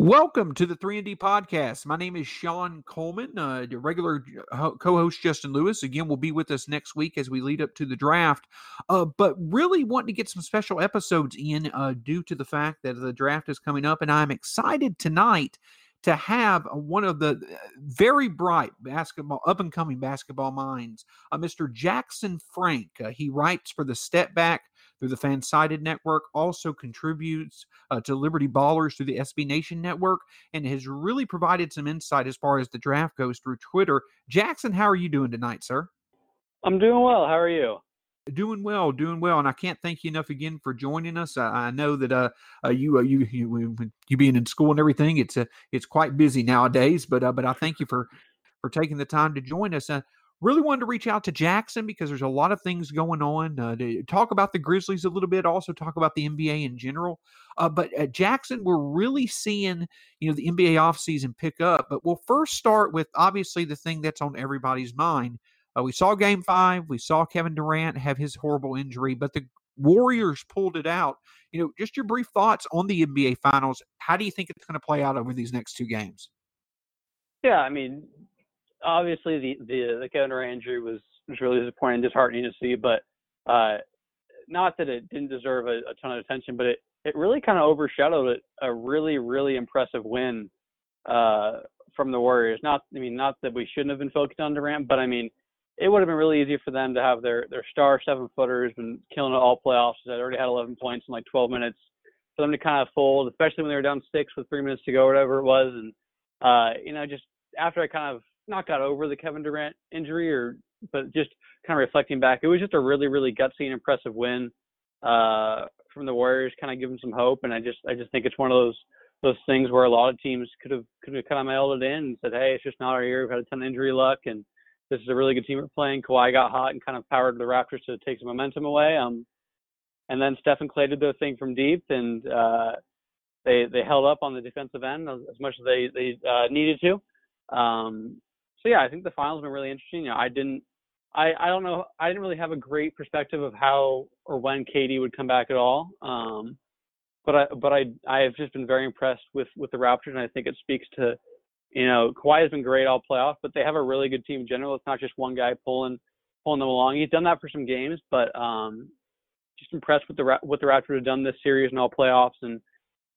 Welcome to the 3 and D podcast. My name is Sean Coleman. Uh, regular uh, co-host Justin Lewis again will be with us next week as we lead up to the draft. Uh, but really wanting to get some special episodes in uh, due to the fact that the draft is coming up, and I'm excited tonight to have one of the uh, very bright basketball, up and coming basketball minds, uh, Mr. Jackson Frank. he writes for the Step Back through the Fansided Network, also contributes uh, to Liberty Ballers through the SB Nation Network, and has really provided some insight as far as the draft goes through Twitter. Jackson, how are you doing tonight, sir? I'm doing well. How are you? Doing well, doing well, and I can't thank you enough again for joining us. I, I know that uh, uh you uh, you you you being in school and everything, it's uh, it's quite busy nowadays. But uh, but I thank you for for taking the time to join us. Uh, really wanted to reach out to Jackson because there's a lot of things going on. Uh, to talk about the Grizzlies a little bit, also talk about the NBA in general. Uh, but at Jackson, we're really seeing you know the NBA offseason pick up. But we'll first start with obviously the thing that's on everybody's mind. Uh, we saw Game Five. We saw Kevin Durant have his horrible injury, but the Warriors pulled it out. You know, just your brief thoughts on the NBA Finals. How do you think it's going to play out over these next two games? Yeah, I mean, obviously the the the Durant injury was was really disappointing, disheartening to see, but uh, not that it didn't deserve a, a ton of attention, but it it really kind of overshadowed a really really impressive win uh, from the Warriors. Not I mean not that we shouldn't have been focused on Durant, but I mean it would have been really easy for them to have their their star seven footers been killing it all playoffs. They already had 11 points in like 12 minutes. For them to kind of fold, especially when they were down six with three minutes to go, whatever it was, and uh, you know just after I kind of not got over the Kevin Durant injury, or but just kind of reflecting back, it was just a really, really gutsy and impressive win uh, from the Warriors. Kind of them some hope, and I just, I just think it's one of those those things where a lot of teams could have could have kind of mailed it in and said, hey, it's just not our year. We've had a ton of injury luck, and this is a really good team we're playing. Kawhi got hot and kind of powered the Raptors to take some momentum away. Um, and then Steph and Clay did their thing from deep, and uh, they they held up on the defensive end as, as much as they they uh, needed to. Um, so yeah, I think the finals been really interesting. You know, I didn't, I I don't know, I didn't really have a great perspective of how or when KD would come back at all. Um, but I but I I have just been very impressed with with the Raptors, and I think it speaks to, you know, Kawhi has been great all playoff, but they have a really good team in general. It's not just one guy pulling pulling them along. He's done that for some games, but um, just impressed with the what the Raptors have done this series and all playoffs, and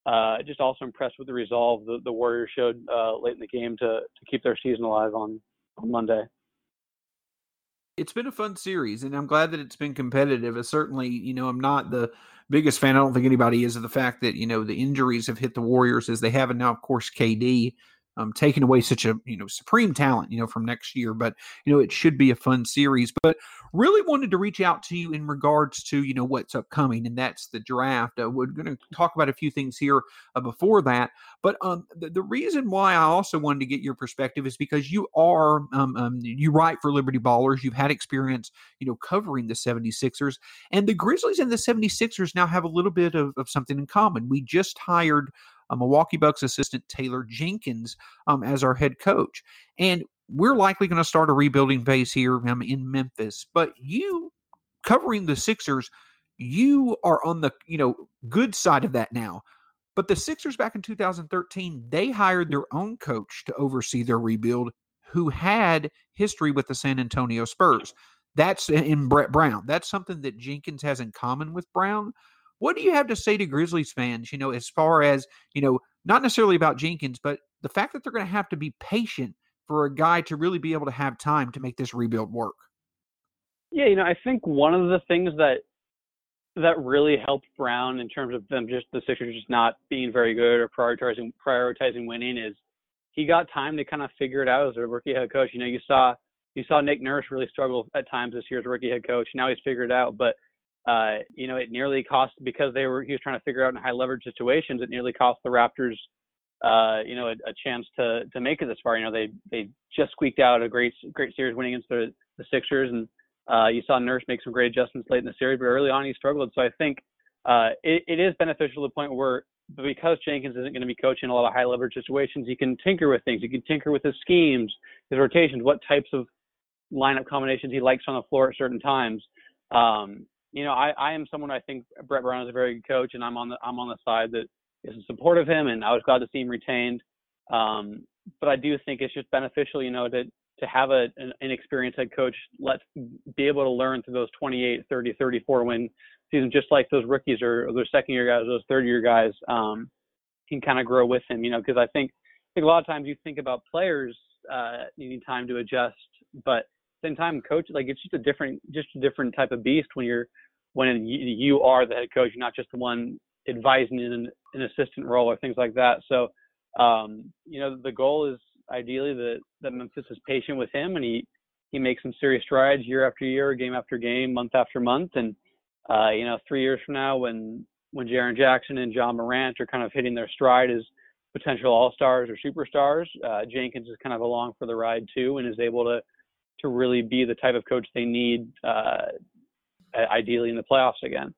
uh, just also impressed with the resolve the, the Warriors showed uh, late in the game to to keep their season alive on on Monday. It's been a fun series, and I'm glad that it's been competitive. It's certainly, you know, I'm not the biggest fan. I don't think anybody is of the fact that you know the injuries have hit the Warriors as they have, and now of course KD um, taking away such a you know supreme talent you know from next year but you know it should be a fun series but really wanted to reach out to you in regards to you know what's upcoming and that's the draft. Uh, we're going to talk about a few things here uh, before that but um, the, the, reason why i also wanted to get your perspective is because you are um, um, you write for liberty ballers you've had experience you know covering the 76ers and the grizzlies and the 76ers now have a little bit of, of something in common. We just hired Milwaukee Bucks assistant Taylor Jenkins um, as our head coach. And we're likely going to start a rebuilding phase here um, in Memphis. But you covering the Sixers, you are on the you know good side of that now. But the Sixers back in 2013, they hired their own coach to oversee their rebuild, who had history with the San Antonio Spurs. That's in Brett Brown. That's something that Jenkins has in common with Brown. What do you have to say to Grizzlies fans, you know, as far as, you know, not necessarily about Jenkins, but the fact that they're going to have to be patient for a guy to really be able to have time to make this rebuild work? Yeah, you know, I think one of the things that that really helped Brown in terms of them just the Sixers just not being very good or prioritizing prioritizing winning is he got time to kind of figure it out as a rookie head coach. You know, you saw you saw Nick Nurse really struggle at times this year as a rookie head coach. Now he's figured it out, but uh, you know, it nearly cost because they were he was trying to figure out in high leverage situations. It nearly cost the Raptors, uh, you know, a, a, chance to to make it this far. You know, they they just squeaked out a great great series winning against the the Sixers, and uh, you saw Nurse make some great adjustments late in the series, but early on he struggled. So I think uh, it, it is beneficial to the point where because Jenkins isn't going to be coaching a lot of high leverage situations, he can tinker with things. He can tinker with his schemes, his rotations, what types of lineup combinations he likes on the floor at certain times. Um, you know, I, I am someone I think Brett Brown is a very good coach, and I'm on the I'm on the side that is in support of him, and I was glad to see him retained. Um, but I do think it's just beneficial, you know, to to have a, an inexperienced head coach let be able to learn through those 28, 30, 34 win seasons, just like those rookies or, or those second year guys, those third year guys, um, can kind of grow with him, you know, because I think, I think a lot of times you think about players uh, needing time to adjust, but same time, coach, like it's just a different, just a different type of beast when you're, when you, are the head coach, you're not just the one advising in an, an assistant role or things like that. So, um, you know, the goal is ideally that, that Memphis is patient with him and he, he makes some serious strides year after year, game after game, month after month. And, uh, you know, three years from now when, when Jaren Jackson and Ja Morant are kind of hitting their stride as potential all-stars or superstars, uh, Jenkins is kind of along for the ride too and is able to, to really be the type of coach they need, uh, ideally in the playoffs again.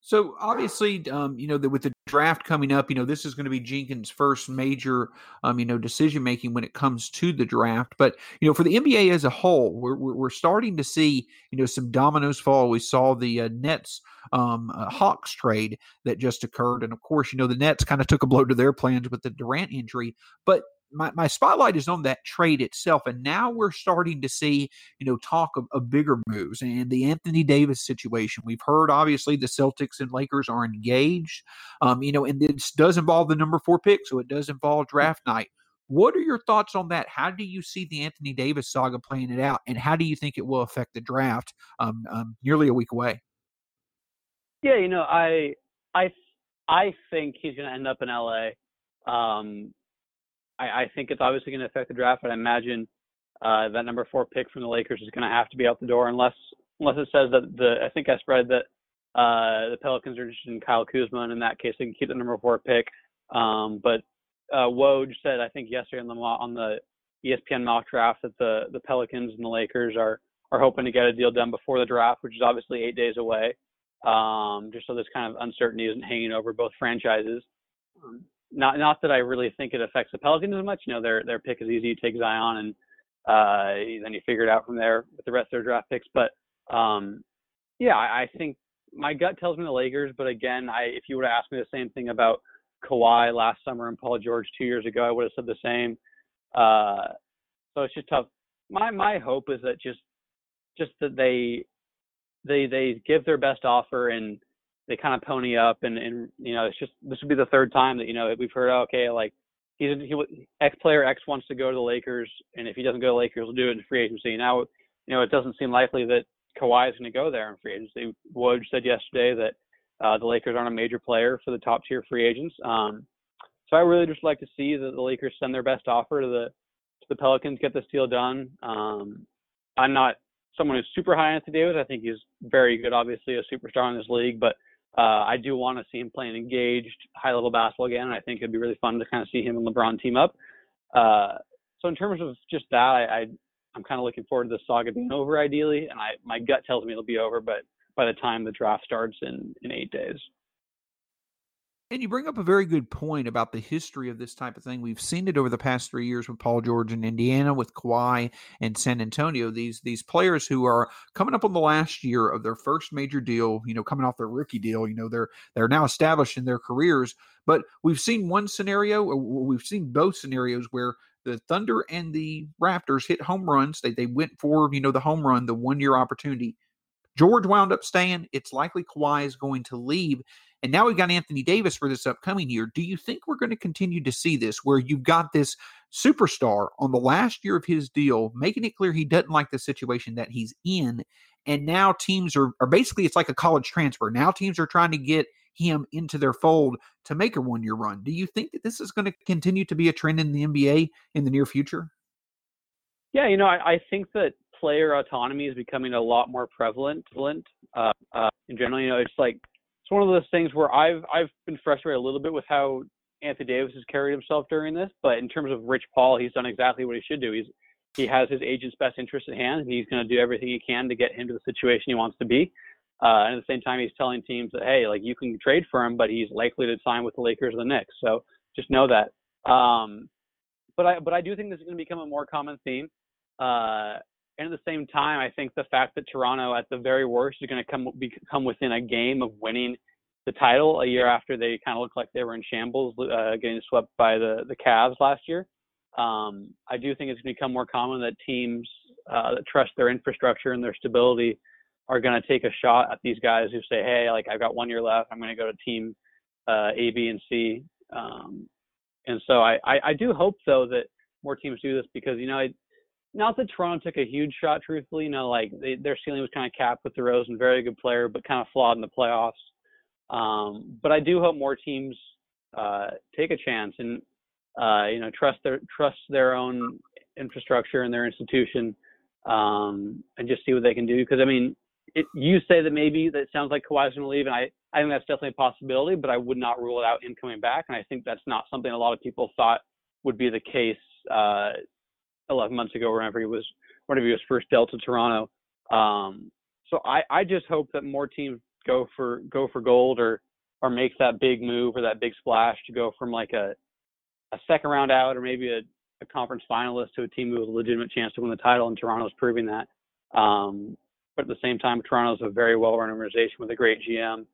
So obviously, um, you know, the, with the draft coming up, you know, this is going to be Jenkins' first major, um, you know, decision making when it comes to the draft. But you know, for the NBA as a whole, we're we're starting to see, you know, some dominoes fall. We saw the uh, Nets um, uh, Hawks trade that just occurred, and of course, you know, the Nets kind of took a blow to their plans with the Durant injury. But my, my spotlight is on that trade itself. And now we're starting to see, you know, talk of, of, bigger moves and the Anthony Davis situation. We've heard obviously the Celtics and Lakers are engaged, um, you know, and this does involve the number four pick. So it does involve draft night. What are your thoughts on that? How do you see the Anthony Davis saga playing it out? And how do you think it will affect the draft um, um, nearly a week away? Yeah, you know, I, I, I think he's going to end up in LA. Um, I, I think it's obviously going to affect the draft, but I imagine uh, that number four pick from the Lakers is going to have to be out the door unless unless it says that the I think I spread that uh, the Pelicans are interested in Kyle Kuzma, and in that case they can keep the number four pick. Um, but uh, Woj said I think yesterday on the on the ESPN mock draft that the the Pelicans and the Lakers are are hoping to get a deal done before the draft, which is obviously eight days away. Um, just so this kind of uncertainty isn't hanging over both franchises. Um, not not that I really think it affects the Pelicans as much. You know, their their pick is easy. You take Zion, and uh, then you figure it out from there with the rest of their draft picks. But um, yeah, I, I think my gut tells me the Lakers. But again, I if you would have asked me the same thing about Kawhi last summer and Paul George two years ago, I would have said the same. Uh, so it's just tough. My my hope is that just just that they they they give their best offer and they kind of pony up and and you know it's just this would be the third time that you know we've heard okay like he's he X player X wants to go to the Lakers and if he doesn't go to the Lakers he'll do it in free agency now you know it doesn't seem likely that Kawhi is going to go there in free agency. Woj said yesterday that uh, the Lakers aren't a major player for the top tier free agents. Um, so I really just like to see that the Lakers send their best offer to the to the Pelicans, get this deal done. Um, I'm not someone who's super high on Anthony Davis. I think he's very good, obviously a superstar in this league, but uh, I do want to see him playing engaged, high level basketball again. And I think it'd be really fun to kind of see him and LeBron team up. Uh, so in terms of just that, I, I I'm kind of looking forward to the saga being over ideally, and I my gut tells me it'll be over, but by the time the draft starts in in eight days. And you bring up a very good point about the history of this type of thing. We've seen it over the past three years with Paul George in Indiana, with Kawhi and San Antonio. These these players who are coming up on the last year of their first major deal, you know, coming off their rookie deal. You know, they're they're now established in their careers. But we've seen one scenario, we've seen both scenarios where the Thunder and the Raptors hit home runs. They they went for you know the home run, the one year opportunity. George wound up staying. It's likely Kawhi is going to leave. And now we've got Anthony Davis for this upcoming year. Do you think we're going to continue to see this where you've got this superstar on the last year of his deal, making it clear he doesn't like the situation that he's in? And now teams are, are basically, it's like a college transfer. Now teams are trying to get him into their fold to make a one year run. Do you think that this is going to continue to be a trend in the NBA in the near future? Yeah, you know, I, I think that player autonomy is becoming a lot more prevalent uh, uh, in general. You know, it's like it's one of those things where I've I've been frustrated a little bit with how Anthony Davis has carried himself during this, but in terms of Rich Paul, he's done exactly what he should do. He's he has his agent's best interest at hand, and he's going to do everything he can to get him to the situation he wants to be. Uh, and at the same time, he's telling teams that hey, like you can trade for him, but he's likely to sign with the Lakers or the Knicks. So just know that. Um, but I but I do think this is going to become a more common theme. Uh, and at the same time, I think the fact that Toronto, at the very worst, is going to come become within a game of winning the title a year after they kind of looked like they were in shambles, uh, getting swept by the the Cavs last year. Um, I do think it's going to become more common that teams uh, that trust their infrastructure and their stability are going to take a shot at these guys who say, "Hey, like I've got one year left. I'm going to go to team uh, A, B, and C." Um, and so I, I, I do hope though that more teams do this because you know I, not that Toronto took a huge shot. Truthfully, you know, like they, their ceiling was kind of capped with DeRozan, very good player, but kind of flawed in the playoffs. Um, but I do hope more teams uh, take a chance and uh, you know trust their trust their own infrastructure and their institution um, and just see what they can do. Because I mean, it, you say that maybe that sounds like Kawhi's going to leave, and I I think that's definitely a possibility, but I would not rule it out him coming back. And I think that's not something a lot of people thought would be the case uh, 11 months ago, whenever he was whenever he was first dealt to Toronto. Um, so I, I just hope that more teams go for go for gold or or make that big move or that big splash to go from like a a second round out or maybe a, a conference finalist to a team with a legitimate chance to win the title, and Toronto's proving that. Um, but at the same time, Toronto's a very well run organization with a great GM,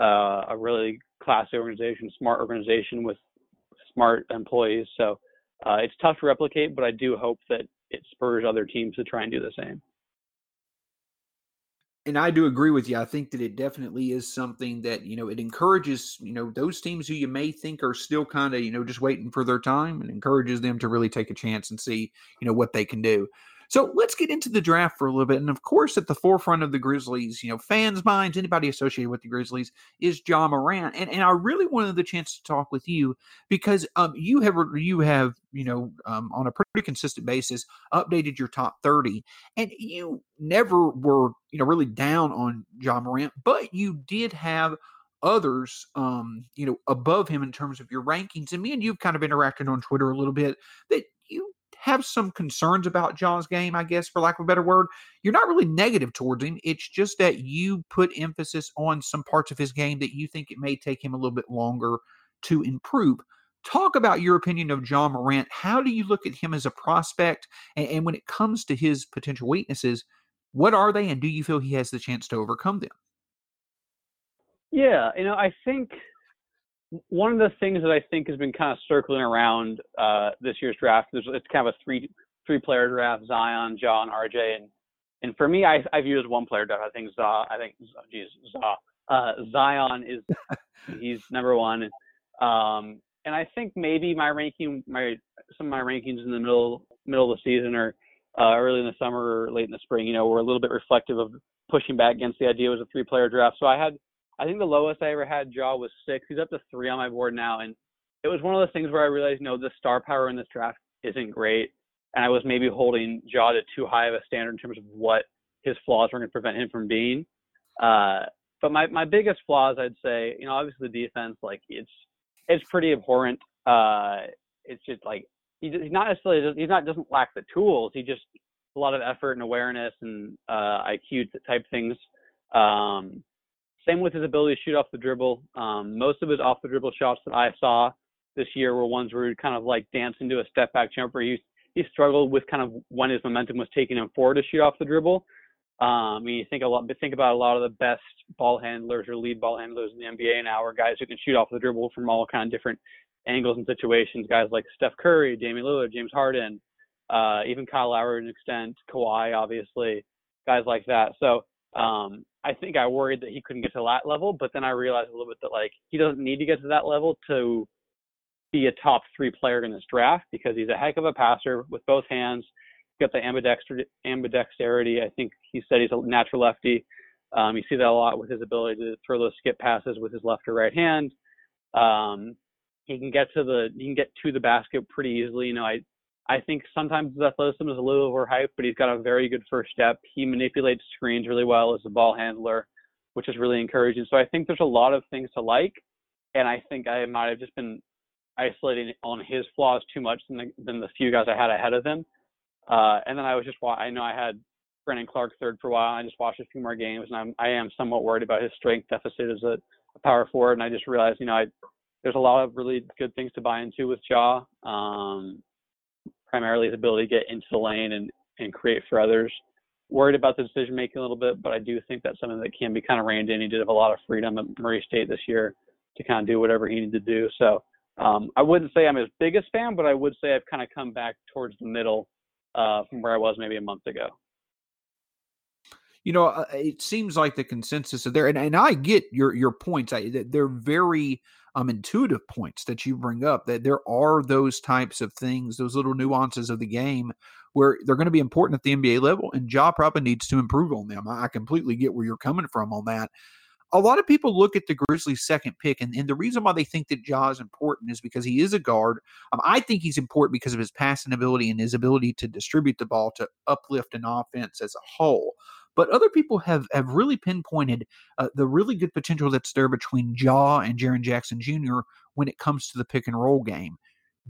uh, a really classy organization, smart organization with smart employees. So uh, it's tough to replicate, but I do hope that it spurs other teams to try and do the same. And I do agree with you. I think that it definitely is something that, you know, it encourages, you know, those teams who you may think are still kind of, you know, just waiting for their time and encourages them to really take a chance and see, you know, what they can do. So let's get into the draft for a little bit. And of course, at the forefront of the Grizzlies, you know, fans' minds, anybody associated with the Grizzlies is Ja Morant. And and I really wanted the chance to talk with you because um you have you have, you know, um, on a pretty consistent basis updated your top 30. And you never were, you know, really down on Ja Morant, but you did have others um you know above him in terms of your rankings and me and you've kind of interacted on twitter a little bit that you have some concerns about Ja's game, I guess, for lack of a better word. You're not really negative towards him. It's just that you put emphasis on some parts of his game that you think it may take him a little bit longer to improve. Talk about your opinion of Ja Morant. How do you look at him as a prospect? And, and when it comes to his potential weaknesses, what are they, and do you feel he has the chance to overcome them? Yeah, you know, I think one of the things that I think has been kind of circling around uh, this year's draft is it's kind of a three three player draft: Zion, Ja, and RJ. And and for me, I I view it as one player draft. I think Z, I think geez, Z, uh, Zion is he's number one. Um, and I think maybe my ranking, my some of my rankings in the middle middle of the season or uh, early in the summer or late in the spring, you know, were a little bit reflective of pushing back against the idea it was a three player draft. So I had I think the lowest I ever had Ja was six. He's up to three on my board now, and it was one of those things where I realized, know, the star power in this draft isn't great, and I was maybe holding Ja to too high of a standard in terms of what his flaws were going to prevent him from being. Uh, but my my biggest flaws, I'd say, you know, obviously the defense, like it's it's pretty abhorrent. Uh, it's just like he's not necessarily he's not doesn't lack the tools. He just a lot of effort and awareness and uh, IQ type things. Um, same with his ability to shoot off the dribble. Um, most of his off the dribble shots that I saw this year were ones where he kind of like dance into a step back jumper. He he struggled with kind of when his momentum was taking him forward to shoot off the dribble. Um, I mean, you think a lot, think about a lot of the best ball handlers or lead ball handlers in the NBA now are guys who can shoot off the dribble from all kind of different angles and situations. Guys like Steph Curry, Damian Lillard, James Harden, uh, even Kyle Lowry to an extent, Kawhi, obviously, guys like that. So um, I think I worried that he couldn't get to that level, but then I realized a little bit that like he doesn't need to get to that level to be a top three player in this draft because he's a heck of a passer with both hands. He's got the ambidexter- ambidexterity. I think he said he's a natural lefty. Um, you see that a lot with his ability to throw those skip passes with his left or right hand. Um, he can get to the he can get to the basket pretty easily. You know, I I think sometimes his athleticism is a little overhyped, but he's got a very good first step. He manipulates screens really well as a ball handler, which is really encouraging. So I think there's a lot of things to like, and I think I might have just been isolating on his flaws too much than the, than the few guys I had ahead of him. Uh, and then I was just I know I had Brandon Clarke third for a while. I just watched a few more games, and I'm I am somewhat worried about his strength deficit as a, a power forward. And I just realized, you know, I there's a lot of really good things to buy into with Ja. Um, primarily his ability to get into the lane and, and create for others. worried about the decision making a little bit, but I do think that's something that can be kind of reined in. He did have a lot of freedom at Murray State this year to kind of do whatever he needed to do. So um, I wouldn't say I'm his biggest fan, but I would say I've kind of come back towards the middle uh, from where I was maybe a month ago. You know, uh, it seems like the consensus is there, and, and I get your your points. I, they're very um, intuitive points that you bring up. That there are those types of things, those little nuances of the game where they're going to be important at the NBA level, and Ja probably needs to improve on them. I completely get where you're coming from on that a lot of people look at the Grizzlies' second pick, and, and the reason why they think that Ja is important is because he is a guard. Um, I think he's important because of his passing ability and his ability to distribute the ball to uplift an offense as a whole. But other people have have really pinpointed uh, the really good potential that's there between Ja and Jaren Jackson Jr. when it comes to the pick and roll game.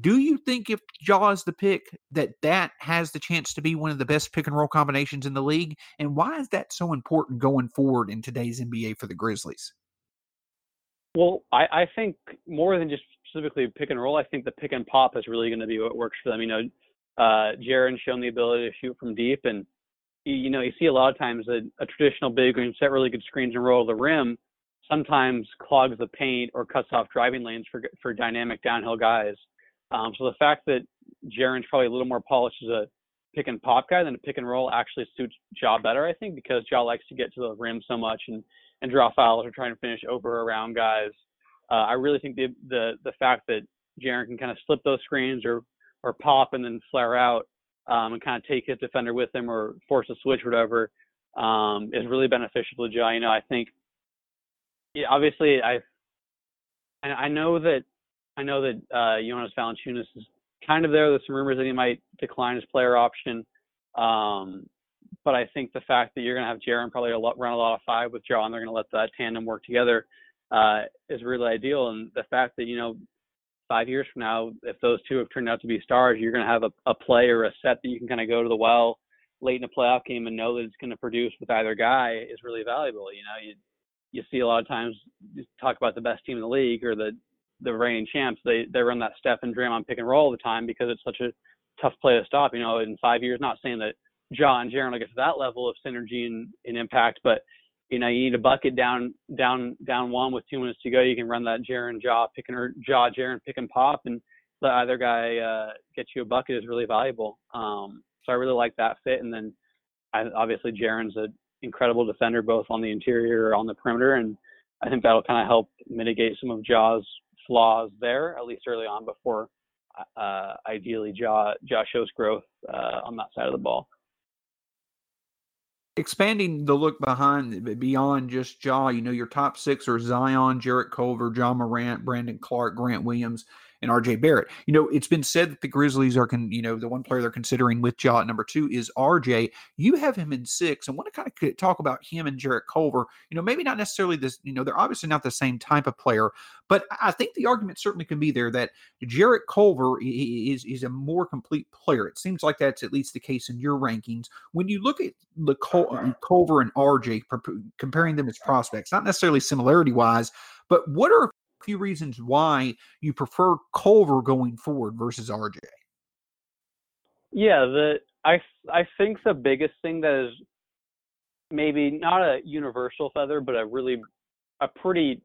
Do you think if Ja is the pick that that has the chance to be one of the best pick and roll combinations in the league? And why is that so important going forward in today's NBA for the Grizzlies? Well, I, I think more than just specifically pick and roll, I think the pick and pop is really going to be what works for them. You know, uh, Jaren's shown the ability to shoot from deep, and you know you see a lot of times a, a traditional big who can set really good screens and roll the rim sometimes clogs the paint or cuts off driving lanes for for dynamic downhill guys. Um, so the fact that Jaren's probably a little more polished as a pick and pop guy than a pick and roll actually suits Ja better, I think, because Ja likes to get to the rim so much and and draw fouls or try and finish over or around guys. Uh, I really think the the the fact that Jaren can kind of slip those screens or or pop and then flare out um, and kind of take his defender with him or force a switch, whatever, um, is really beneficial to Ja. You know, I think, yeah, obviously, I I know that I know that uh, Jonas Valanciunas is kind of there. There's some rumors that he might decline his player option. Um, but I think the fact that you're going to have Jaren probably a lot, run a lot of five with Ja, they're going to let that tandem work together uh, is really ideal. And the fact that, you know, five years from now, if those two have turned out to be stars, you're going to have a, a play or a set that you can kind of go to the well late in a playoff game and know that it's going to produce with either guy is really valuable. You know, you you see a lot of times talk about the best team in the league or the the reigning champs, they they run that Steph and Draymond pick and roll all the time because it's such a tough play to stop. You know, in five years, not saying that Ja and Jaren will get to that level of synergy and, and impact, but you know, you need a bucket down down down one with two minutes to go. You can run that Jaren Ja pick and or Ja Jaren pick and pop and let either guy uh, get you a bucket is really valuable. Um, so I really like that fit. And then I, obviously Jaren's an incredible defender both on the interior or on the perimeter, and I think that'll kind of help mitigate some of Ja's flaws there, at least early on, before uh, ideally Ja Ja shows growth uh, on that side of the ball. Expanding the look behind beyond just Ja, you know, your top six are Zion, Jarrett Culver, Ja Morant, Brandon Clarke, Grant Williams, and RJ Barrett. You know, it's been said that the Grizzlies are, con- you know, the one player they're considering with Ja at number two is RJ. You have him in six, and want to kind of talk about him and Jarrett Culver. You know, maybe not necessarily this. You know, they're obviously not the same type of player, but I think the argument certainly can be there that Jarrett Culver is is a more complete player. It seems like that's at least the case in your rankings. When you look at the Cul- um, Culver and RJ, comparing them as prospects, not necessarily similarity wise, but what are few reasons why you prefer Culver going forward versus RJ. Yeah, the I I think the biggest thing that is maybe not a universal feather, but a really a pretty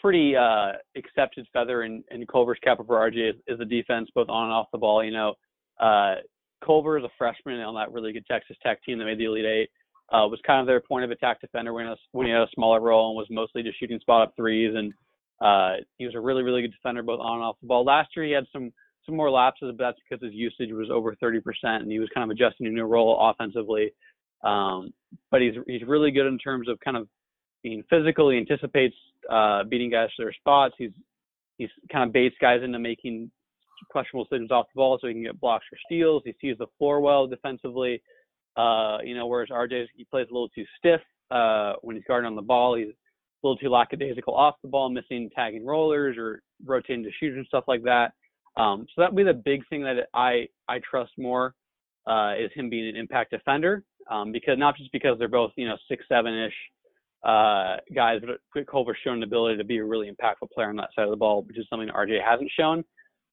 pretty uh, accepted feather in, in Culver's cap for RJ is, is the defense, both on and off the ball. You know, uh, Culver is a freshman on that really good Texas Tech team that made the Elite Eight. Uh, was kind of their point of attack defender when, when he had a smaller role and was mostly just shooting spot up threes and uh, he was a really, really good defender both on and off the ball. Last year he had some some more lapses, but that's because his usage was over 30% and he was kind of adjusting to a new role offensively. Um, but he's he's really good in terms of kind of being physical. He anticipates uh, beating guys to their spots. He's he's kind of baits guys into making questionable decisions off the ball so he can get blocks or steals. He sees the floor well defensively. Uh, you know, whereas RJ he plays a little too stiff uh, when he's guarding on the ball. He's a little too lackadaisical off the ball, missing tagging rollers or rotating to shooters and stuff like that. Um, so that would be the big thing that I I trust more uh, is him being an impact defender um, because not just because they're both you know six seven ish uh, guys, but Culver's shown an ability to be a really impactful player on that side of the ball, which is something RJ hasn't shown.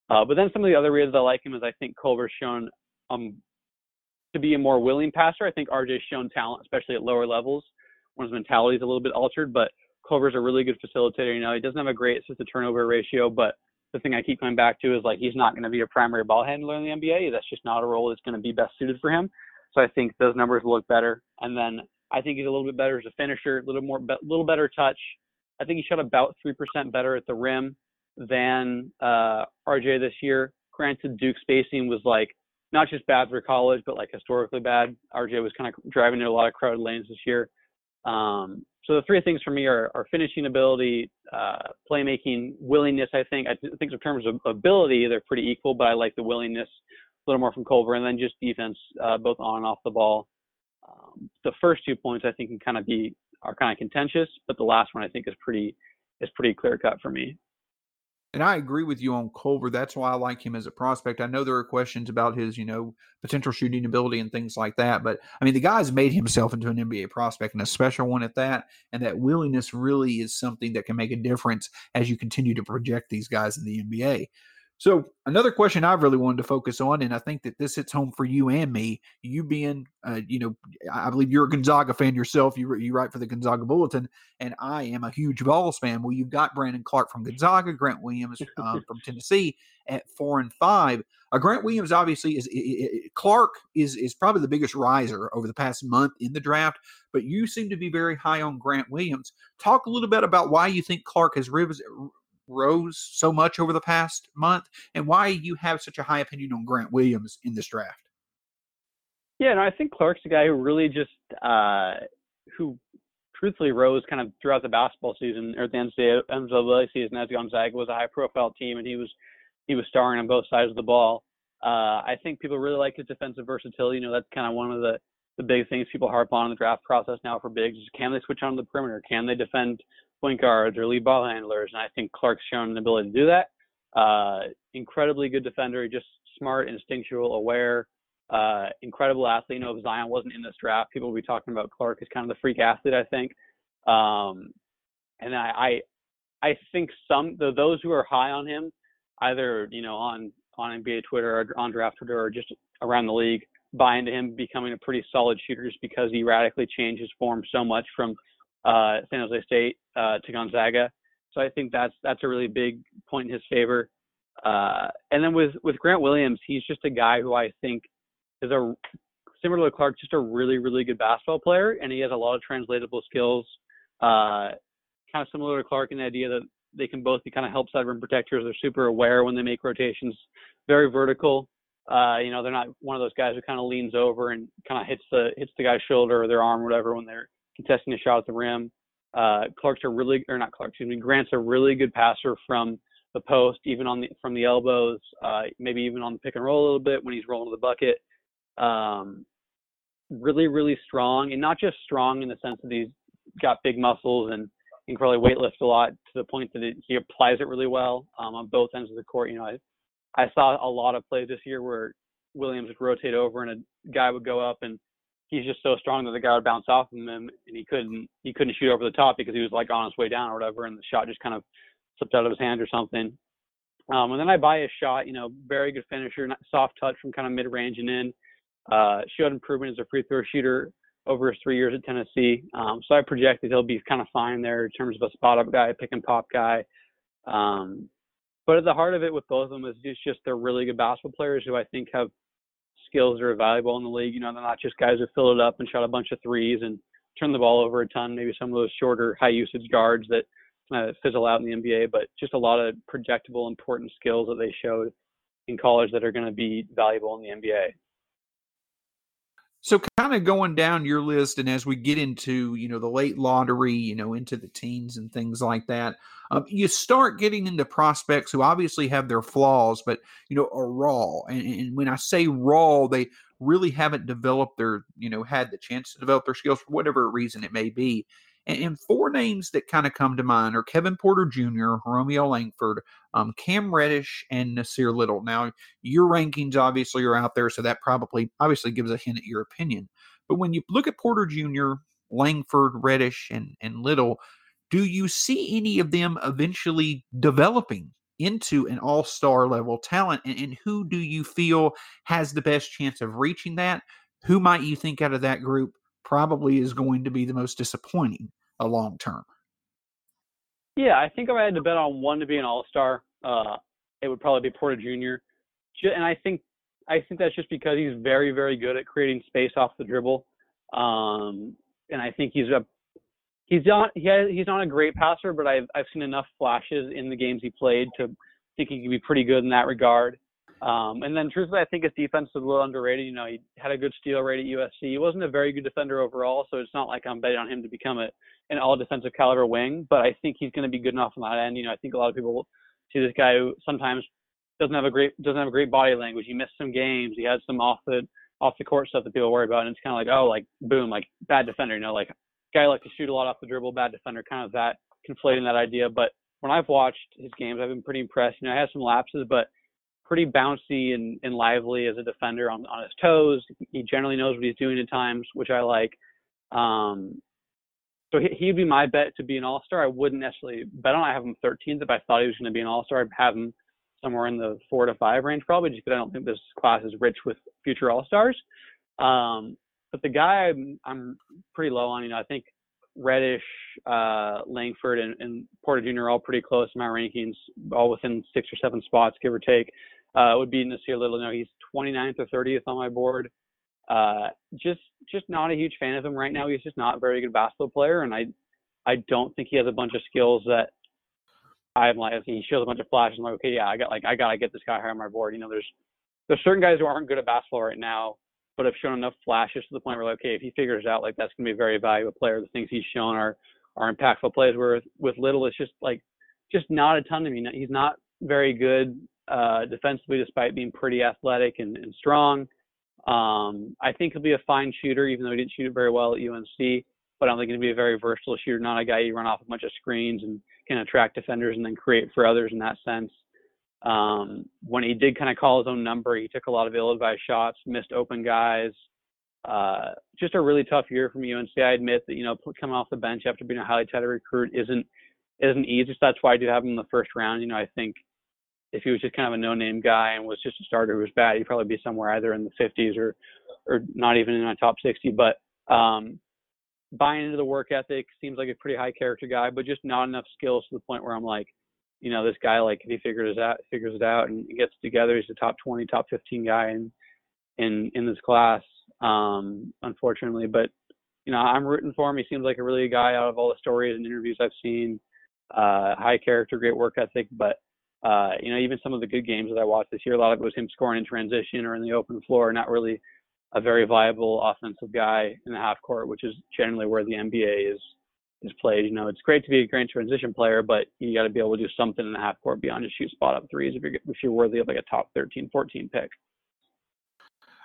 Uh, but then some of the other reasons I like him is I think Culver's shown um, to be a more willing passer. I think RJ's shown talent, especially at lower levels, when his mentality is a little bit altered. But Culver's a really good facilitator. You know, he doesn't have a great assist to turnover ratio, but the thing I keep coming back to is like he's not going to be a primary ball handler in the NBA. That's just not a role that's going to be best suited for him. So I think those numbers look better. And then I think he's a little bit better as a finisher, a little more, a little better touch. I think he shot about three percent better at the rim than uh, RJ this year. Granted, Duke spacing was like not just bad for college, but like historically bad. RJ was kind of driving into a lot of crowded lanes this year. Um, so the three things for me are, are finishing ability, uh, playmaking, willingness. I think I think in terms of ability, they're pretty equal, but I like the willingness a little more from Culver, and then just defense, uh, both on and off the ball. Um, the first two points I think can kind of be are kind of contentious, but the last one I think is pretty is pretty clear cut for me. And I agree with you on Culver. That's why I like him as a prospect. I know there are questions about his, you know, potential shooting ability and things like that. But I mean, the guy's made himself into an NBA prospect and a special one at that. And that willingness really is something that can make a difference as you continue to project these guys in the NBA. So another question I've really wanted to focus on, and I think that this hits home for you and me. You being, uh, you know, I believe you're a Gonzaga fan yourself. You you write for the Gonzaga Bulletin, and I am a huge Vols fan. Well, you've got Brandon Clarke from Gonzaga, Grant Williams uh, from Tennessee at four and five. Uh, Grant Williams obviously is Clarke is is probably the biggest riser over the past month in the draft, but you seem to be very high on Grant Williams. Talk a little bit about why you think Clarke has rose so much over the past month and why you have such a high opinion on Grant Williams in this draft. Yeah, no, I think Clarke's a guy who really just uh, who truthfully rose kind of throughout the basketball season or at the end of the NCAA season as Gonzaga was a high profile team and he was he was starring on both sides of the ball. Uh, I think people really like his defensive versatility. You know, that's kind of one of the the big things people harp on in the draft process now for bigs is can they switch on the perimeter? Can they defend point guards or lead ball handlers, and I think Clarke's shown an ability to do that. Uh, incredibly good defender, just smart, instinctual, aware, uh, incredible athlete. You know, if Zion wasn't in this draft, people would be talking about Clarke as kind of the freak athlete. I think, um, and I, I, I think some the, those who are high on him, either you know on on NBA Twitter or on draft Twitter or just around the league, buy into him becoming a pretty solid shooter just because he radically changed his form so much from uh, San Jose State uh, to Gonzaga. So I think that's that's a really big point in his favor. Uh, and then with with Grant Williams, he's just a guy who I think is a similar to Clarke, just a really really good basketball player, and he has a lot of translatable skills. Uh, kind of similar to Clarke in the idea that they can both be kind of help side rim protectors. They're super aware when they make rotations, very vertical. Uh, you know, they're not one of those guys who kind of leans over and kind of hits the hits the guy's shoulder or their arm or whatever when they're contesting a shot at the rim. Uh, Clarke's a really, or not Clarke, excuse me, Grant's a really good passer from the post, even on the from the elbows, uh, maybe even on the pick and roll a little bit when he's rolling to the bucket. Um, really, really strong, and not just strong in the sense that he's got big muscles and can probably weight lift a lot to the point that it, he applies it really well um, on both ends of the court. You know, I, I saw a lot of plays this year where Williams would rotate over and a guy would go up and he's just so strong that the guy would bounce off of him and he couldn't he couldn't shoot over the top because he was like on his way down or whatever and the shot just kind of slipped out of his hand or something. Um, and then I buy his shot, you know, very good finisher, soft touch from kind of mid range and in. Uh, showed improvement as a free throw shooter over his three years at Tennessee. Um, so I project that he'll be kind of fine there in terms of a spot up guy, pick and pop guy. Um, but at the heart of it with both of them is just, just they're really good basketball players who I think have skills that are valuable in the league. You know, they're not just guys who fill it up and shot a bunch of threes and turn the ball over a ton. Maybe some of those shorter, high usage guards that uh, fizzle out in the NBA, but just a lot of projectable, important skills that they showed in college that are going to be valuable in the NBA. So kind of going down your list, and as we get into you know the late lottery, you know into the teens and things like that, um, you start getting into prospects who obviously have their flaws, but you know are raw. And, and when I say raw, they really haven't developed their you know had the chance to develop their skills for whatever reason it may be. And, and four names that kind of come to mind are Kevin Porter Jr., Romeo Langford, um, Cam Reddish, and Nassir Little. Now, your rankings obviously are out there, so that probably obviously gives a hint at your opinion. But when you look at Porter Jr., Langford, Reddish, and, and Little, do you see any of them eventually developing into an all star level talent? And, and, who do you feel has the best chance of reaching that? who might you think out of that group probably is going to be the most disappointing a long term? Yeah, I think if I had to bet on one to be an All Star, uh, it would probably be Porter Jr. And I think I think that's just because he's very very good at creating space off the dribble, um, and I think he's a he's not he has, he's not a great passer, but I've I've seen enough flashes in the games he played to think he can be pretty good in that regard. Um, and then truthfully, I think his defense is a little underrated. You know, he had a good steal rate at USC. He wasn't a very good defender overall, so it's not like I'm betting on him to become a an all defensive caliber wing. But I think he's going to be good enough on that end. You know, I think a lot of people see this guy who sometimes doesn't have a great doesn't have a great body language. He missed some games. He had some off the off the court stuff that people worry about, and it's kind of like oh like boom like bad defender. You know, like guy like to shoot a lot off the dribble, bad defender, kind of that conflating that idea. But when I've watched his games, I've been pretty impressed. You know, I had some lapses, but pretty bouncy and, and lively as a defender on, on his toes. He generally knows what he's doing at times, which I like. Um, so he, he'd be my bet to be an all star. I wouldn't necessarily bet on. I have him 13th. If I thought he was going to be an all star, I'd have him somewhere in the four to five range, probably, just because I don't think this class is rich with future all stars. Um, but the guy I'm, I'm pretty low on. You know, I think Reddish, uh, Langford, and, and Porter Jr. are all pretty close in my rankings, all within six or seven spots, give or take. Uh, would be Nassir Little. No, he's 29th or 30th on my board. Uh, just just not a huge fan of him right now. He's just not a very good basketball player, and I I don't think he has a bunch of skills that I'm like. He shows a bunch of flashes. I'm like, okay, yeah, I got like I gotta get this guy higher on my board. You know, there's there's certain guys who aren't good at basketball right now, but have shown enough flashes to the point where like, okay, if he figures out, like that's gonna be a very valuable player. The things he's shown are are impactful plays. Where with Little, it's just like just not a ton to me. He's not very good uh, defensively, despite being pretty athletic and, and strong. Um, I think he'll be a fine shooter, even though he didn't shoot it very well at UNC. But I don't think he'll be a very versatile shooter, not a guy you run off a bunch of screens and can attract defenders and then create for others in that sense. Um, when he did kind of call his own number, he took a lot of ill-advised shots, missed open guys. Uh, just a really tough year from UNC. I admit that you know coming off the bench after being a highly touted recruit isn't isn't easy. So that's why I do have him in the first round. You know, I think if he was just kind of a no-name guy and was just a starter who was bad, he'd probably be somewhere either in the 50s or or not even in my top 60. But um, buying into the work ethic seems like a pretty high character guy, but just not enough skills to the point where I'm like, you know, this guy like if he figures it out, figures it out and gets together, he's a top 20, top 15 guy in in in this class. Um, unfortunately, but you know, I'm rooting for him. He seems like a really good guy out of all the stories and interviews I've seen. Uh, high character, great work ethic, but uh, you know, even some of the good games that I watched this year, a lot of it was him scoring in transition or in the open floor, not really a very viable offensive guy in the half court, which is generally where the NBA is is played. You know, it's great to be a great transition player, but you got to be able to do something in the half court beyond just shoot spot up threes if you're if you're worthy of like a top 13, 14 pick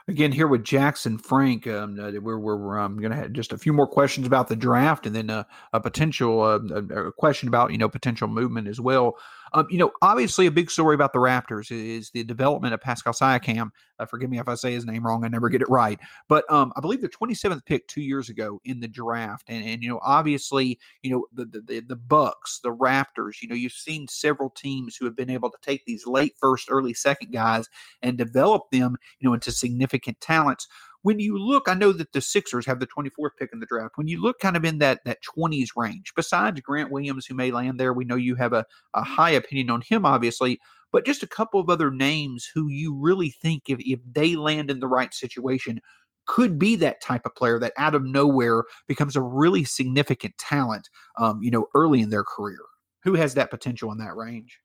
again here with Jackson Frank. Um, uh, we're we're um, going to have just a few more questions about the draft, and then uh, a potential uh, a, a, question about you know potential movement as well. Um, you know, obviously, a big story about the Raptors is the development of Pascal Siakam. Uh, forgive me if I say his name wrong; I never get it right. But um, I believe the 27th pick two years ago in the draft, and and you know, obviously, you know the the the Bucks, the Raptors. You know, you've seen several teams who have been able to take these late first, early second guys and develop them, you know, into significant talents when you look, I know that the Sixers have the 24th pick in the draft. When you look kind of in that that 20s range, besides Grant Williams, who may land there, we know you have a, a high opinion on him, obviously, but just a couple of other names who you really think if, if they land in the right situation could be that type of player that out of nowhere becomes a really significant talent, um, you know, early in their career. Who has that potential in that range?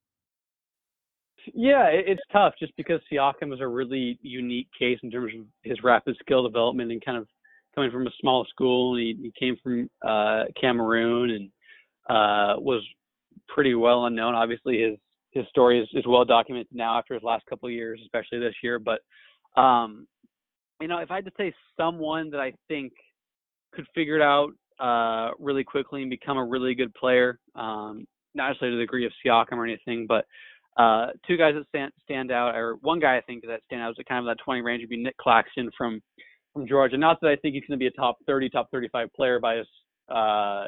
Yeah, it's tough just because Siakam is a really unique case in terms of his rapid skill development and kind of coming from a small school. He, he came from uh, Cameroon and uh, was pretty well unknown. Obviously, his his story is, is well documented now after his last couple of years, especially this year. But um, you know, if I had to say someone that I think could figure it out uh, really quickly and become a really good player, um, not necessarily to the degree of Siakam or anything, but uh, two guys that stand, stand out, or one guy I think that stand out is kind of that 20 range would be Nic Claxton from from Georgia. Not that I think he's going to be a top 30, top 35 player by his uh,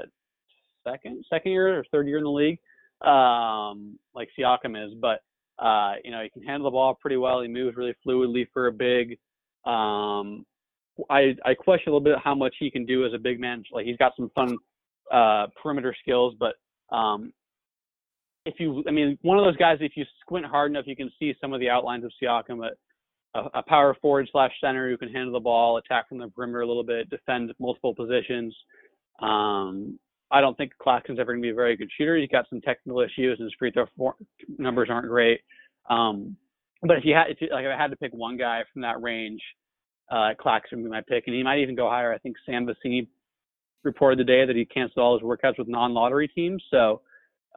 second second year or third year in the league, um, like Siakam is, but uh, you know he can handle the ball pretty well. He moves really fluidly for a big. Um, I I question a little bit how much he can do as a big man. Like he's got some fun uh, perimeter skills, but um, if you, I mean, one of those guys, if you squint hard enough, you can see some of the outlines of Siakam, a, a power forward slash center who can handle the ball, attack from the perimeter a little bit, defend multiple positions. Um, I don't think Claxton's ever going to be a very good shooter. He's got some technical issues, and his free throw for, numbers aren't great. Um, but if you had, if you, like, if I had to pick one guy from that range, uh, Claxton would be my pick, and he might even go higher. I think Sam Vecenie reported today that he canceled all his workouts with non-lottery teams. So,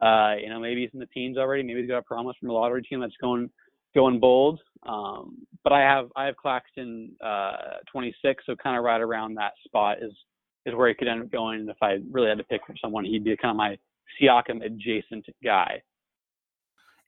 uh, you know, maybe he's in the teens already. Maybe he's got a promise from a lottery team that's going going bold. Um, but I have I have Claxton uh, 26, so kind of right around that spot is is where he could end up going. And if I really had to pick for someone, he'd be kind of my Siakam adjacent guy.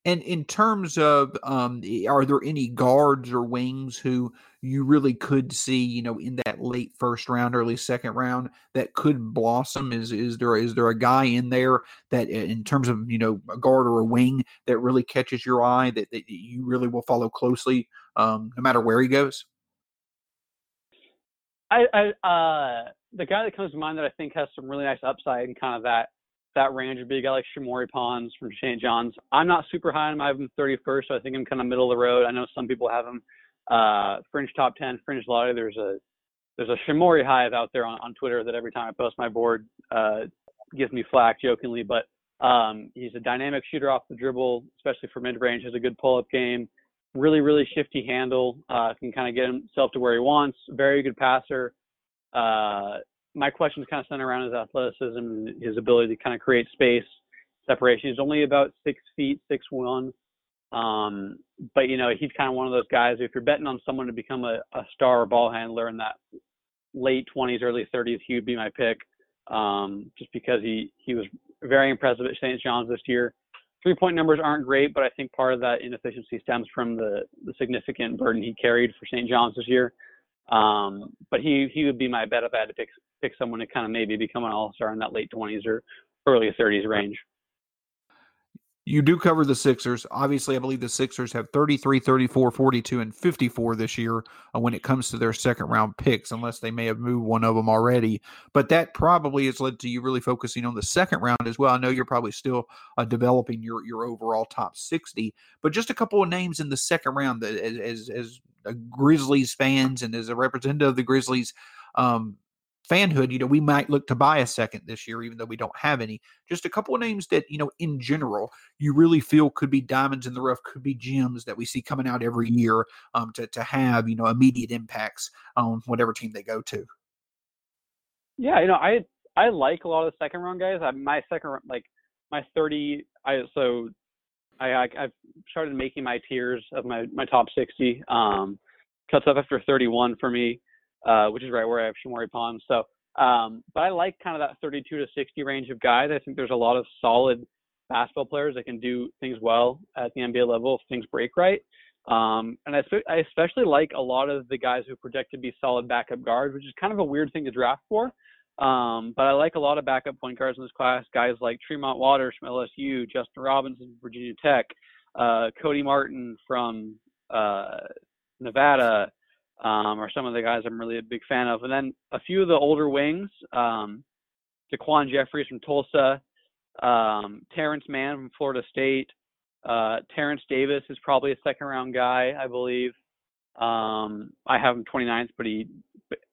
And in terms of, um, are there any guards or wings who you really could see, you know, in that late first round, early second round that could blossom? Is is there is there a guy in there that, in terms of you know, a guard or a wing that really catches your eye that, that you really will follow closely, um, no matter where he goes? I, I uh, the guy that comes to mind that I think has some really nice upside and kind of that that range would be a guy like Shamorie Ponds from St. John's. I'm not super high on him. I have him 31st, so I think I'm kind of middle of the road. I know some people have him uh, fringe top 10, fringe lottery. There's a there's a Shamorie hive out there on, on Twitter that every time I post my board uh, gives me flack jokingly, but um, he's a dynamic shooter off the dribble, especially for mid range. Has a good pull up game. Really, really shifty handle. Uh, can kind of get himself to where he wants. Very good passer. Uh, my questions kind of center around his athleticism and his ability to kind of create space separation. He's only about six feet, six one. Um, but you know, he's kind of one of those guys. If you're betting on someone to become a, a star ball handler in that late 20s, early 30s, he would be my pick. Um, just because he he was very impressive at St. John's this year. Three point numbers aren't great, but I think part of that inefficiency stems from the the significant burden he carried for St. John's this year. Um, but he he would be my bet if I had to pick pick someone to kind of maybe become an all star in that late 20s or early 30s range. You do cover the Sixers. Obviously, I believe the Sixers have 33, 34, 42, and 54 this year uh, when it comes to their second round picks, unless they may have moved one of them already. But that probably has led to you really focusing on the second round as well. I know you're probably still uh, developing your, your overall top 60, but just a couple of names in the second round that as, as, as Grizzlies fans and as a representative of the Grizzlies, um, fanhood, you know, we might look to buy a second this year, even though we don't have any. Just a couple of names that, you know, in general, you really feel could be diamonds in the rough, could be gems that we see coming out every year um, to, to have, you know, immediate impacts on whatever team they go to. Yeah, you know, I I like a lot of the second round guys. I, my second, like my 30, I so I, I have started making my tiers of my my top 60. Um, cuts up after 31 for me. Uh, which is right where I have Shamorie Ponds. So, um, but I like kind of that 32 to 60 range of guys. I think there's a lot of solid basketball players that can do things well at the NBA level if things break right. Um, and I, I especially like a lot of the guys who project to be solid backup guards, which is kind of a weird thing to draft for. Um, but I like a lot of backup point guards in this class, guys like Tremont Waters from LSU, Justin Robinson from Virginia Tech, uh, Cody Martin from uh, Nevada, um, are some of the guys I'm really a big fan of. And then a few of the older wings, um, Daquan Jeffries from Tulsa, um, Terance Mann from Florida State, uh, Terence Davis is probably a second round guy, I believe. Um, I have him 29th, but he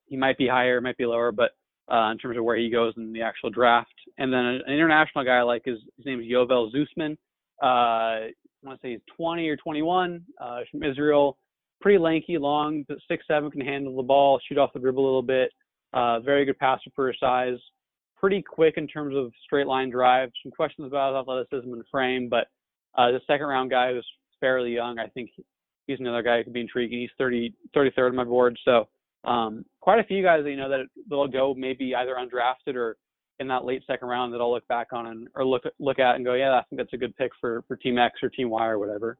he might be higher, might be lower, but uh, in terms of where he goes in the actual draft. And then an international guy like his his name is Yovel Zoosman. Uh, I want to say he's 20 or 21 uh, from Israel pretty lanky, long, but six seven can handle the ball, shoot off the dribble a little bit. Uh, very good passer for his size. Pretty quick in terms of straight line drive. Some questions about athleticism and frame, but uh, the second round guy who's fairly young. I think he's another guy who could be intriguing. He's 30, 33rd on my board. So um, quite a few guys that you know that they'll go maybe either undrafted or in that late second round that I'll look back on and or look look at and go, yeah, I think that's a good pick for for Team X or Team Y or whatever.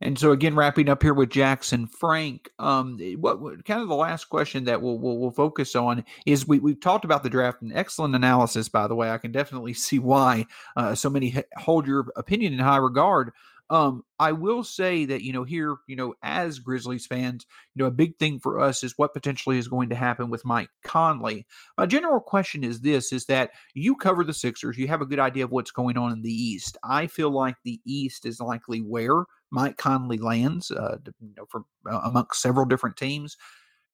And so again, wrapping up here with Jackson Frank, um, what, what, kind of the last question that we'll, we'll, we'll focus on is we we've talked about the draft and excellent analysis, by the way. I can definitely see why uh, so many hold your opinion in high regard. Um, I will say that, you know, here, you know, as Grizzlies fans, you know, a big thing for us is what potentially is going to happen with Mike Conley. My general question is this is that you cover the Sixers, you have a good idea of what's going on in the East. I feel like the East is likely where Mike Conley lands, uh, you know, from uh, amongst several different teams.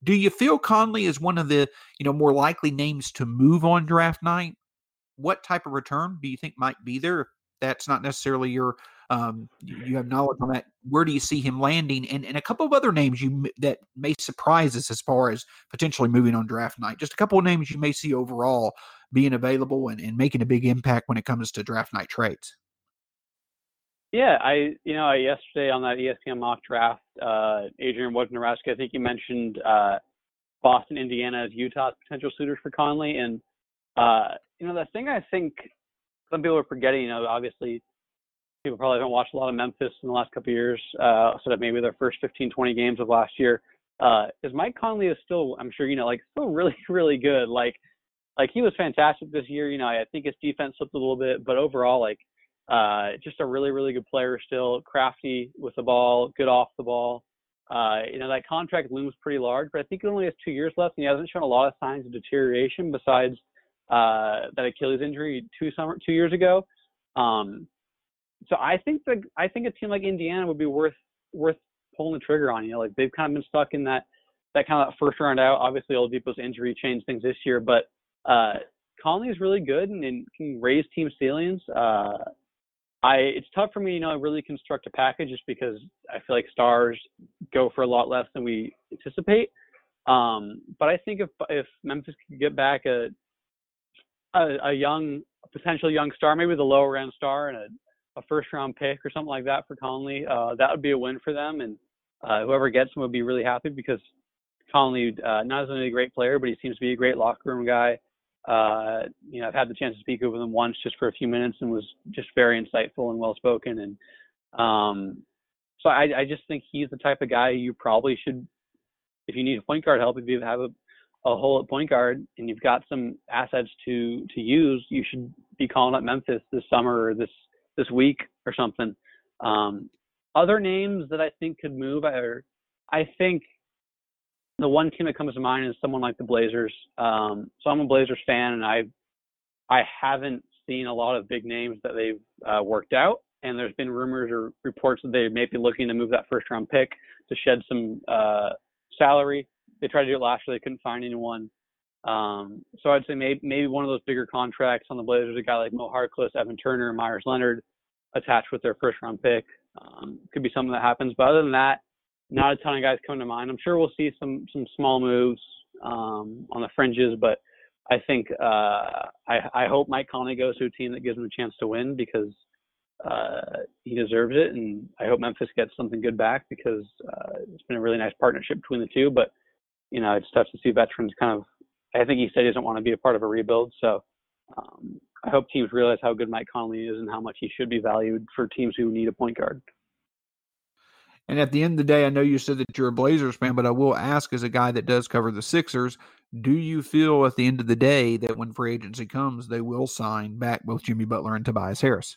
Do you feel Conley is one of the, you know, more likely names to move on draft night? What type of return do you think might be there? If that's not necessarily your um, you, have knowledge on that. Where do you see him landing? And, and a couple of other names you that may surprise us as far as potentially moving on draft night. Just a couple of names you may see overall being available and, and making a big impact when it comes to draft night trades. Yeah, I you know yesterday on that ESPN mock draft, uh, Adrian Wojnarowski, I think you mentioned uh, Boston, Indiana as Utah's potential suitors for Conley, and uh, you know the thing I think some people are forgetting, you know, obviously people probably haven't watched a lot of Memphis in the last couple of years, uh, so that maybe their first 15, 20 games of last year. Uh, is Mike Conley is still, I'm sure you know, like still really, really good. Like, like he was fantastic this year. You know, I think his defense slipped a little bit, but overall, like, uh, just a really, really good player still. Crafty with the ball, good off the ball. Uh, you know, that contract looms pretty large, but I think he only has two years left, and he hasn't shown a lot of signs of deterioration besides uh, that Achilles injury two summer, two years ago. Um, so I think the I think a team like Indiana would be worth worth pulling the trigger on. You know, like they've kind of been stuck in that that kind of first round out. Obviously, Oladipo's injury changed things this year, but uh, Conley is really good and, and can raise team ceilings. Uh, I it's tough for me, you know, to really construct a package just because I feel like stars go for a lot less than we anticipate. Um, but I think if if Memphis could get back a a, a young potential young star, maybe the lower end star, and a a first round pick or something like that for Conley, uh, that would be a win for them. And uh, whoever gets him would be really happy because Conley uh, not only a great player, but he seems to be a great locker room guy. Uh, you know, I've had the chance to speak with him once just for a few minutes and was just very insightful and well spoken. And um, so I, I just think he's the type of guy you probably should, if you need a point guard help, if you have a, a hole at point guard and you've got some assets to to use, you should be calling up Memphis this summer or this this week or something. Um, other names that I think could move are, I think the one team that comes to mind is someone like the Blazers. Um, so I'm a Blazers fan, and I I haven't seen a lot of big names that they've uh, worked out. And there's been rumors or reports that they may be looking to move that first round pick to shed some uh, salary. They tried to do it last year, they couldn't find anyone. Um, so I'd say maybe maybe one of those bigger contracts on the Blazers, a guy like Mo Harkless, Evan Turner, Meyers Leonard, attached with their first round pick. Um, could be something that happens, but other than that, not a ton of guys come to mind. I'm sure we'll see some some small moves um, on the fringes, but I think uh, I, I hope Mike Conley goes to a team that gives him a chance to win because uh, he deserves it, and I hope Memphis gets something good back because uh, it's been a really nice partnership between the two. But you know, it's tough to see veterans kind of I think he said he doesn't want to be a part of a rebuild. So um, I hope teams realize how good Mike Conley is and how much he should be valued for teams who need a point guard. And at the end of the day, I know you said that you're a Blazers fan, but I will ask as a guy that does cover the Sixers, do you feel at the end of the day that when free agency comes, they will sign back both Jimmy Butler and Tobias Harris?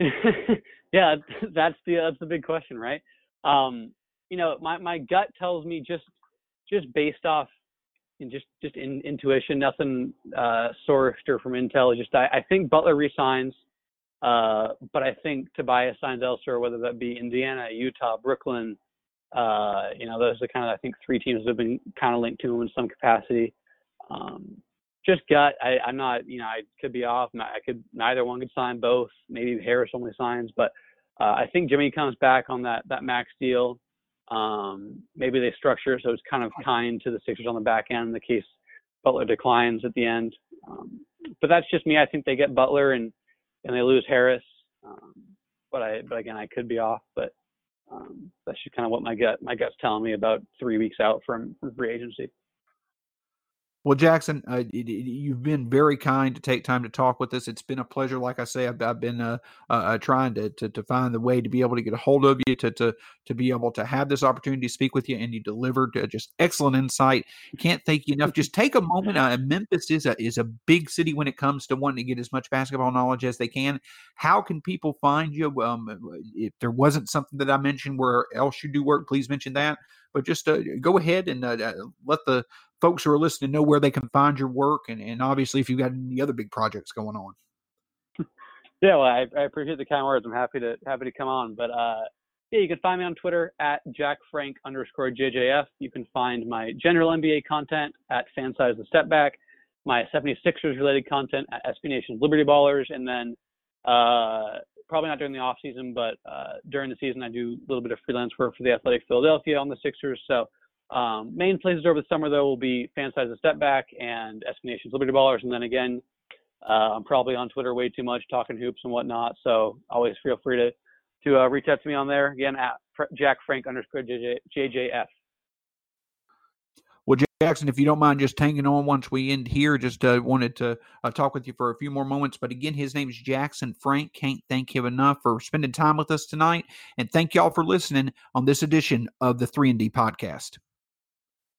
yeah, that's the that's the big question, right? Um, you know, my my gut tells me just just based off and just just in, intuition, nothing uh, sourced or from intel. Just I, I think Butler resigns, uh, but I think Tobias signs elsewhere, whether that be Indiana, Utah, Brooklyn. Uh, you know, those are kind of I think three teams that have been kind of linked to him in some capacity. Um, just gut. I, I'm not. You know, I could be off. I could neither one could sign both. Maybe Harris only signs, but uh, I think Jimmy comes back on that that max deal. Um, maybe they structure it so it's kind of kind to the Sixers on the back end in the case Butler declines at the end. Um, but that's just me. I think they get Butler and and they lose Harris. Um, but I but again I could be off. But um, that's just kind of what my gut my gut's telling me about three weeks out from, from free agency. Well, Jackson, uh, it, it, you've been very kind to take time to talk with us. It's been a pleasure. Like I say, I've, I've been uh, uh, uh, trying to, to, to find the way to be able to get a hold of you, to to to be able to have this opportunity to speak with you, and you delivered uh, just excellent insight. Can't thank you enough. Just take a moment. Uh, Memphis is a is a big city when it comes to wanting to get as much basketball knowledge as they can. How can people find you? Um, if there wasn't something that I mentioned where else you do work, please mention that. But just go ahead and let the folks who are listening know where they can find your work and, and obviously if you've got any other big projects going on. Yeah, well, I, I appreciate the kind words. I'm happy to happy to come on. But uh, yeah, you can find me on Twitter at jackfrank underscore JJF. You can find my general NBA content at Fan FanSided the Step Back, my 76ers related content at SB Nation Liberty Ballers, and then uh, probably not during the off season, but uh, during the season I do a little bit of freelance work for the Athletic Philadelphia on the Sixers. So um, main places over the summer though will be FanSided the Step Back and SB Nation's Liberty Ballers, and then again, uh, I'm probably on Twitter way too much talking hoops and whatnot. So always feel free to to uh, reach out to me on there again at Jack Frank underscore JJ, JJF. Well, Jackson, if you don't mind just hanging on once we end here, just uh, wanted to uh, talk with you for a few more moments. But again, his name is Jackson Frank. Can't thank him enough for spending time with us tonight. And thank y'all for listening on this edition of the 3 and D podcast.